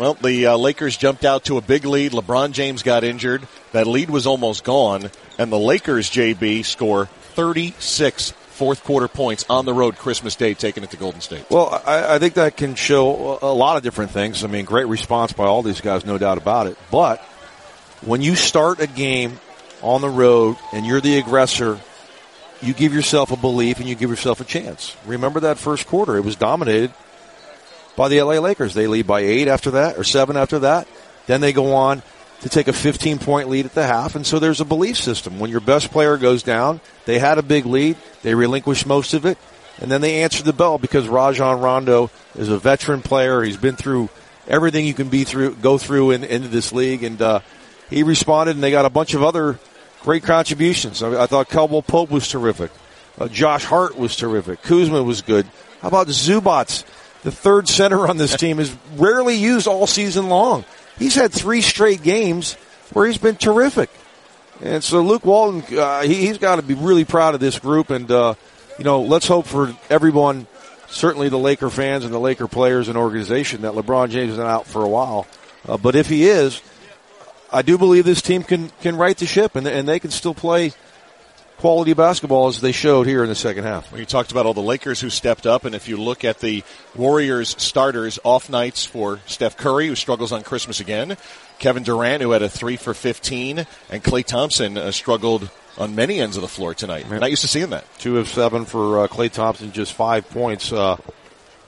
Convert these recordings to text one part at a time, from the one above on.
Well, the uh, Lakers jumped out to a big lead. LeBron James got injured. That lead was almost gone, and the Lakers, JB, score 36 fourth quarter points on the road Christmas Day, taking it to Golden State. Well, I, I think that can show a lot of different things. I mean, great response by all these guys, no doubt about it. But when you start a game on the road and you're the aggressor, you give yourself a belief and you give yourself a chance. Remember that first quarter; it was dominated by the LA Lakers. They lead by eight after that, or seven after that. Then they go on to take a 15 point lead at the half. And so there's a belief system. When your best player goes down, they had a big lead, they relinquish most of it, and then they answer the bell because Rajon Rondo is a veteran player. He's been through everything you can be through, go through in, into this league, and uh, he responded. And they got a bunch of other great contributions. I, I thought Caldwell Pope was terrific. Uh, Josh Hart was terrific. Kuzma was good. How about Zubac? The third center on this team is rarely used all season long. He's had three straight games where he's been terrific. And so Luke Walton, uh, he, has got to be really proud of this group. And, uh, you know, let's hope for everyone, certainly the Laker fans and the Laker players and organization, that LeBron James is out for a while. Uh, but if he is, I do believe this team can, can right the ship and, and they can still play – quality basketball as they showed here in the second half. Well, you talked about all the Lakers who stepped up, and if you look at the Warriors starters off nights for Steph Curry, who struggles on Christmas again, Kevin Durant, who had a three for 15, and Klay Thompson uh, struggled on many ends of the floor tonight. Not used to seeing that. Two of seven for uh, Klay Thompson, just five points. Uh,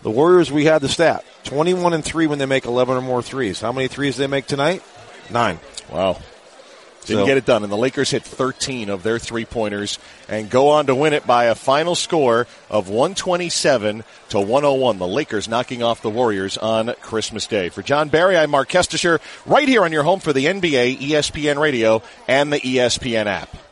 the Warriors, we had the stat 21 and 3 when they make 11 or more threes. How many threes they make tonight? Nine. Wow. Didn't so, get it done. And the Lakers hit 13 of their three pointers and go on to win it by a final score of 127 to 101. The Lakers knocking off the Warriors on Christmas Day. For Jon Barry, I'm Marc Kestecher, right here on your home for the NBA, ESPN Radio, and the ESPN app.